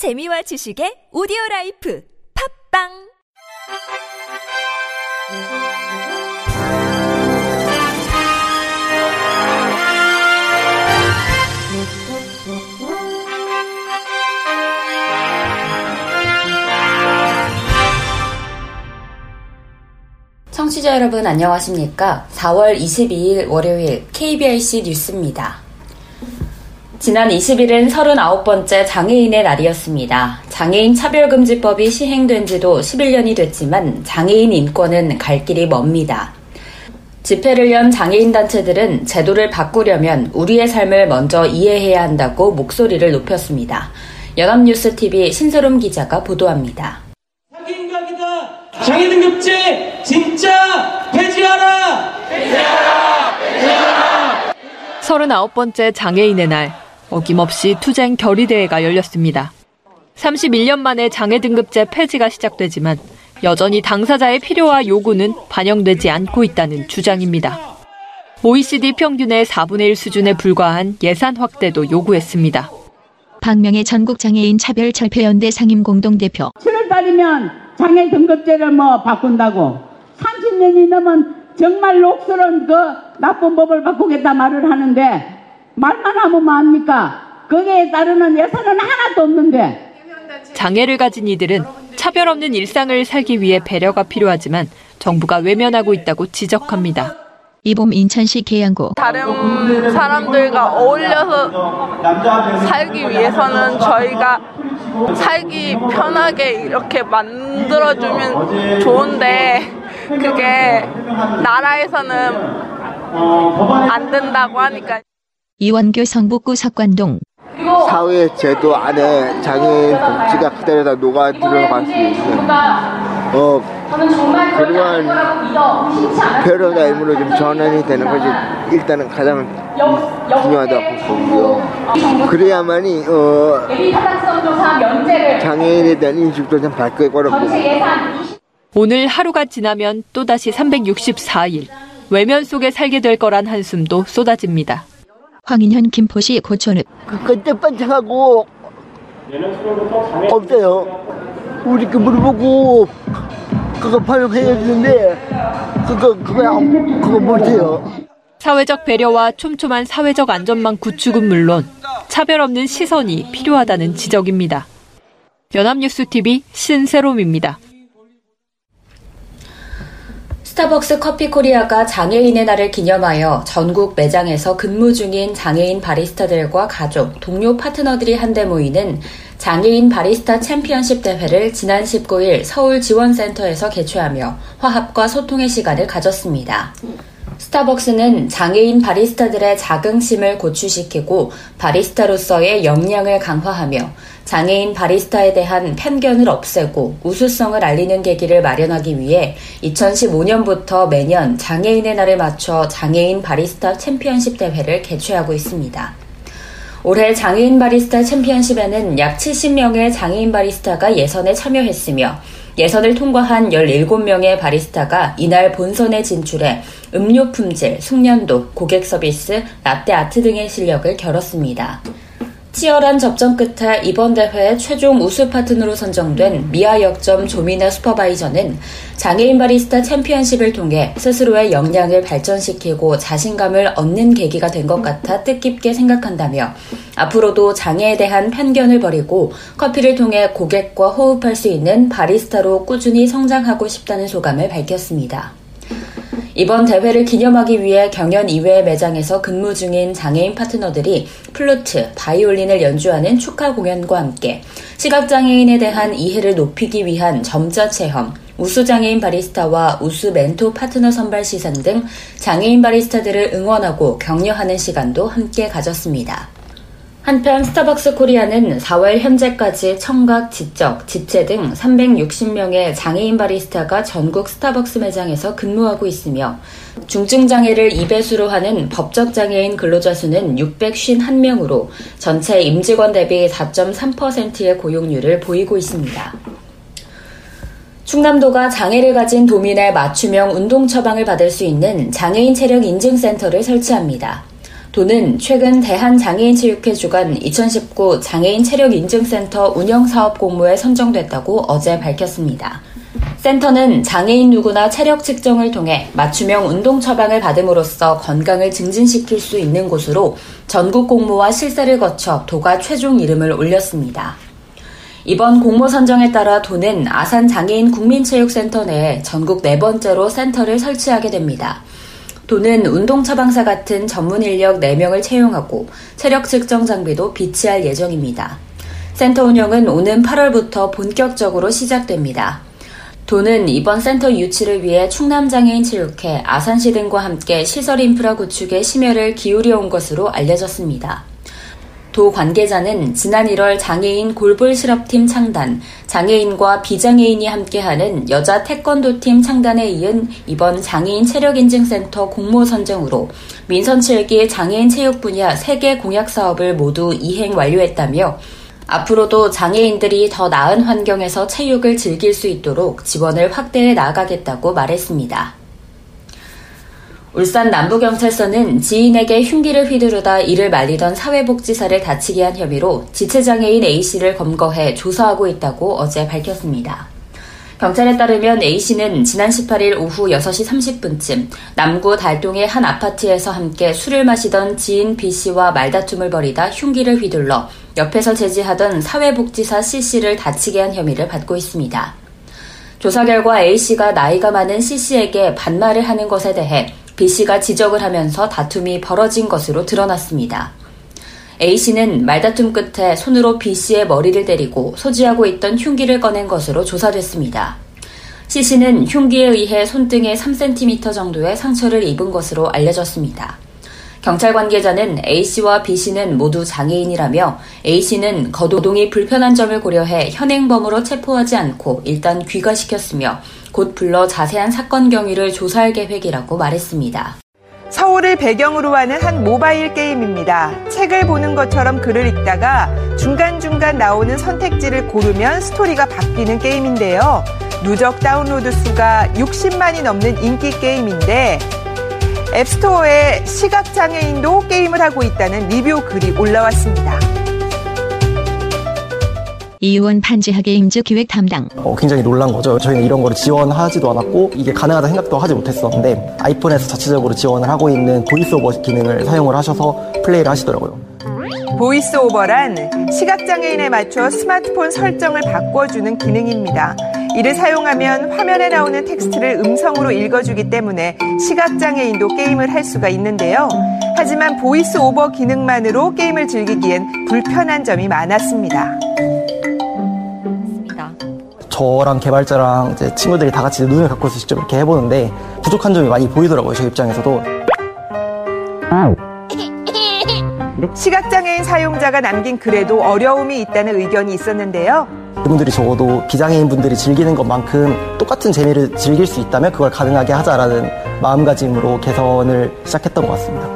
재미와 지식의 오디오 라이프 팝빵 청취자 여러분 안녕하십니까? 4월 22일 월요일 KBRC 뉴스입니다. 지난 20일은 39번째 장애인의 날이었습니다. 장애인 차별금지법이 시행된 지도 11년이 됐지만 장애인 인권은 갈 길이 멉니다. 집회를 연 장애인 단체들은 제도를 바꾸려면 우리의 삶을 먼저 이해해야 한다고 목소리를 높였습니다. 연합뉴스TV 신세롬 기자가 보도합니다. 사기인각이다. 장애등급제 진짜 폐지하라. 폐지하라. 폐지하라. 39번째 장애인의 날 어김없이 투쟁 결의대회가 열렸습니다. 31년 만에 장애 등급제 폐지가 시작되지만 여전히 당사자의 필요와 요구는 반영되지 않고 있다는 주장입니다. OECD 평균의 4분의 1 수준에 불과한 예산 확대도 요구했습니다. 박명의 전국장애인 차별철폐연대 상임공동대표 7월달이면 장애 등급제를 뭐 바꾼다고 30년이 넘은 정말 녹슬은 그 나쁜 법을 바꾸겠다 말을 하는데 말만 하면 뭐합니까? 거기에 따르는 예산은 하나도 없는데 장애를 가진 이들은 차별 없는 일상을 살기 위해 배려가 필요하지만 정부가 외면하고 있다고 지적합니다. 이봄 인천시 계양구 다른 사람들과 어울려서 살기 위해서는 저희가 살기 편하게 이렇게 만들어주면 좋은데 그게 나라에서는 안 된다고 하니까 이원교 성북구 석관동. 사회 제도 안에 장애인 복지가 그대로 다 녹아 들어갈 수 있는 어 그러한 의무로 좀 전환이 되는 것이 일단은 가장 중요하다고 보고요. 그래야만이 어 장애인에 대한 인식도 좀 바뀔 거라고 오늘 하루가 지나면 또다시 364일. 외면 속에 살게 될 거란 한숨도 쏟아집니다. 황인현 김포시 고촌읍 그때 반짝하고 없어요. 우리 그 물어보고 그거 활용해야 되는데 그거 그거 그거 못해요. 사회적 배려와 촘촘한 사회적 안전망 구축은 물론 차별 없는 시선이 필요하다는 지적입니다. 연합뉴스 TV 신세롬입니다. 스타벅스 커피 코리아가 장애인의 날을 기념하여 전국 매장에서 근무 중인 장애인 바리스타들과 가족, 동료 파트너들이 한데 모이는 장애인 바리스타 챔피언십 대회를 지난 19일 서울 지원센터에서 개최하며 화합과 소통의 시간을 가졌습니다. 스타벅스는 장애인 바리스타들의 자긍심을 고취시키고 바리스타로서의 역량을 강화하며 장애인 바리스타에 대한 편견을 없애고 우수성을 알리는 계기를 마련하기 위해 2015년부터 매년 장애인의 날에 맞춰 장애인 바리스타 챔피언십 대회를 개최하고 있습니다. 올해 장애인 바리스타 챔피언십에는 약 70명의 장애인 바리스타가 예선에 참여했으며 예선을 통과한 17명의 바리스타가 이날 본선에 진출해 음료 품질, 숙련도, 고객 서비스, 라떼 아트 등의 실력을 겨뤘습니다. 치열한 접전 끝에 이번 대회 최종 우수 파트너로 선정된 미아 역점 조미나 슈퍼바이저는 장애인 바리스타 챔피언십을 통해 스스로의 역량을 발전시키고 자신감을 얻는 계기가 된 것 같아 뜻깊게 생각한다며 앞으로도 장애에 대한 편견을 버리고 커피를 통해 고객과 호흡할 수 있는 바리스타로 꾸준히 성장하고 싶다는 소감을 밝혔습니다. 이번 대회를 기념하기 위해 경연 이외의 매장에서 근무 중인 장애인 파트너들이 플루트, 바이올린을 연주하는 축하 공연과 함께 시각장애인에 대한 이해를 높이기 위한 점자 체험, 우수장애인 바리스타와 우수 멘토 파트너 선발 시상 등 장애인 바리스타들을 응원하고 격려하는 시간도 함께 가졌습니다. 한편 스타벅스 코리아는 4월 현재까지 청각, 지적, 지체 등 360명의 장애인 바리스타가 전국 스타벅스 매장에서 근무하고 있으며 중증 장애를 2배수로 하는 법적 장애인 근로자 수는 651명으로 전체 임직원 대비 4.3%의 고용률을 보이고 있습니다. 충남도가 장애를 가진 도민의 맞춤형 운동 처방을 받을 수 있는 장애인 체력 인증센터를 설치합니다. 도는 최근 대한장애인체육회 주관 2019 장애인 체력 인증센터 운영사업 공모에 선정됐다고 어제 밝혔습니다. 센터는 장애인 누구나 체력 측정을 통해 맞춤형 운동 처방을 받음으로써 건강을 증진시킬 수 있는 곳으로 전국 공모와 실사를 거쳐 도가 최종 이름을 올렸습니다. 이번 공모 선정에 따라 도는 아산 장애인 국민체육센터 내에 전국 네 번째로 센터를 설치하게 됩니다. 도는 운동 처방사 같은 전문 인력 4명을 채용하고 체력 측정 장비도 비치할 예정입니다. 센터 운영은 오는 8월부터 본격적으로 시작됩니다. 도는 이번 센터 유치를 위해 충남장애인 체육회, 아산시 등과 함께 시설 인프라 구축에 심혈을 기울여 온 것으로 알려졌습니다. 도 관계자는 지난 1월 장애인 골볼 실업팀 창단, 장애인과 비장애인이 함께하는 여자 태권도팀 창단에 이은 이번 장애인 체력인증센터 공모 선정으로 민선 7기 장애인 체육 분야 3개 공약 사업을 모두 이행 완료했다며 앞으로도 장애인들이 더 나은 환경에서 체육을 즐길 수 있도록 지원을 확대해 나아가겠다고 말했습니다. 울산 남부경찰서는 지인에게 흉기를 휘두르다 이를 말리던 사회복지사를 다치게 한 혐의로 지체장애인 A씨를 검거해 조사하고 있다고 어제 밝혔습니다. 경찰에 따르면 A씨는 지난 18일 오후 6시 30분쯤 남구 달동의 한 아파트에서 함께 술을 마시던 지인 B씨와 말다툼을 벌이다 흉기를 휘둘러 옆에서 제지하던 사회복지사 C씨를 다치게 한 혐의를 받고 있습니다. 조사 결과 A씨가 나이가 많은 C씨에게 반말을 하는 것에 대해 B씨가 지적을 하면서 다툼이 벌어진 것으로 드러났습니다. A씨는 말다툼 끝에 손으로 B씨의 머리를 때리고 소지하고 있던 흉기를 꺼낸 것으로 조사됐습니다. C씨는 흉기에 의해 손등에 3cm 정도의 상처를 입은 것으로 알려졌습니다. 경찰 관계자는 A씨와 B씨는 모두 장애인이라며 A씨는 거도동이 불편한 점을 고려해 현행범으로 체포하지 않고 일단 귀가시켰으며 곧 불러 자세한 사건 경위를 조사할 계획이라고 말했습니다. 서울을 배경으로 하는 한 모바일 게임입니다. 책을 보는 것처럼 글을 읽다가 중간중간 나오는 선택지를 고르면 스토리가 바뀌는 게임인데요. 누적 다운로드 수가 60만이 넘는 인기 게임인데 앱스토어에 시각장애인도 게임을 하고 있다는 리뷰 글이 올라왔습니다. 이유원 반지하게임즈 기획 담당. 어, 굉장히 놀란 거죠. 저희는 이런 거를 지원하지도 않았고 이게 가능하다 생각도 하지 못했었는데 아이폰에서 자체적으로 지원을 하고 있는 VoiceOver 기능을 사용을 하셔서 플레이를 하시더라고요. VoiceOver란 시각장애인에 맞춰 스마트폰 설정을 바꿔주는 기능입니다. 이를 사용하면 화면에 나오는 텍스트를 음성으로 읽어주기 때문에 시각장애인도 게임을 할 수가 있는데요. 하지만 VoiceOver 기능만으로 게임을 즐기기엔 불편한 점이 많았습니다. 저랑 개발자랑 이제 친구들이 다 같이 눈을 감고서 직접 이렇게 해보는데 부족한 점이 많이 보이더라고요. 저 입장에서도. 시각장애인 사용자가 남긴 글에도 어려움이 있다는 의견이 있었는데요. 그분들이 적어도 비장애인 분들이 즐기는 것만큼 똑같은 재미를 즐길 수 있다면 그걸 가능하게 하자라는 마음가짐으로 개선을 시작했던 것 같습니다.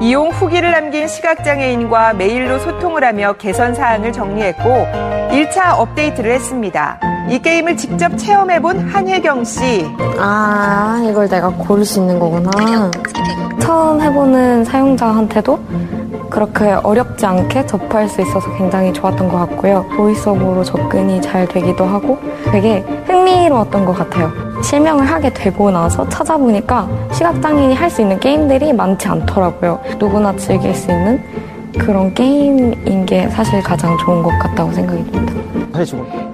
이용 후기를 남긴 시각장애인과 메일로 소통을 하며 개선 사항을 정리했고 1차 업데이트를 했습니다. 이 게임을 직접 체험해본 한혜경 씨. 아, 이걸 내가 고를 수 있는 거구나. 처음 해보는 사용자한테도 그렇게 어렵지 않게 접할 수 있어서 굉장히 좋았던 것 같고요. 보이스오버로 접근이 잘 되기도 하고 되게 흥미로웠던 것 같아요. 실명을 하게 되고 나서 찾아보니까 시각장애인이 할 수 있는 게임들이 많지 않더라고요. 누구나 즐길 수 있는 그런 게임인 게 사실 가장 좋은 것 같다고 생각이 듭니다.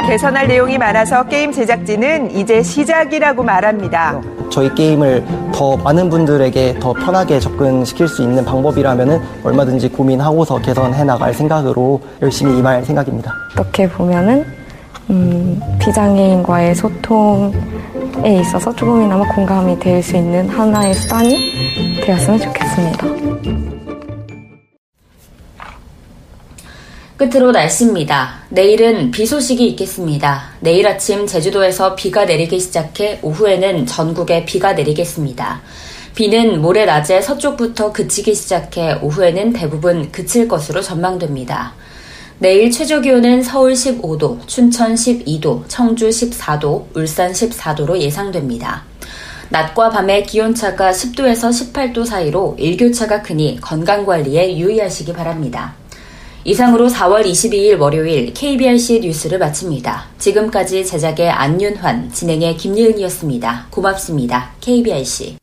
개선할 내용이 많아서 게임 제작진은 이제 시작이라고 말합니다. 저희 게임을 더 많은 분들에게 더 편하게 접근시킬 수 있는 방법이라면 얼마든지 고민하고서 개선해 나갈 생각으로 열심히 임할 생각입니다. 어떻게 보면은 음, 비장애인과의 소통에 있어서 조금이나마 공감이 될 수 있는 하나의 수단이 되었으면 좋겠습니다. 끝으로 날씨입니다. 내일은 비 소식이 있겠습니다. 내일 아침 제주도에서 비가 내리기 시작해 오후에는 전국에 비가 내리겠습니다. 비는 모레 낮에 서쪽부터 그치기 시작해 오후에는 대부분 그칠 것으로 전망됩니다. 내일 최저 기온은 서울 15도, 춘천 12도, 청주 14도, 울산 14도로 예상됩니다. 낮과 밤의 기온차가 10도에서 18도 사이로 일교차가 크니 건강관리에 유의하시기 바랍니다. 이상으로 4월 22일 월요일 KBRC 뉴스를 마칩니다. 지금까지 제작의 안윤환, 진행의 김예은이었습니다. 고맙습니다. KBRC.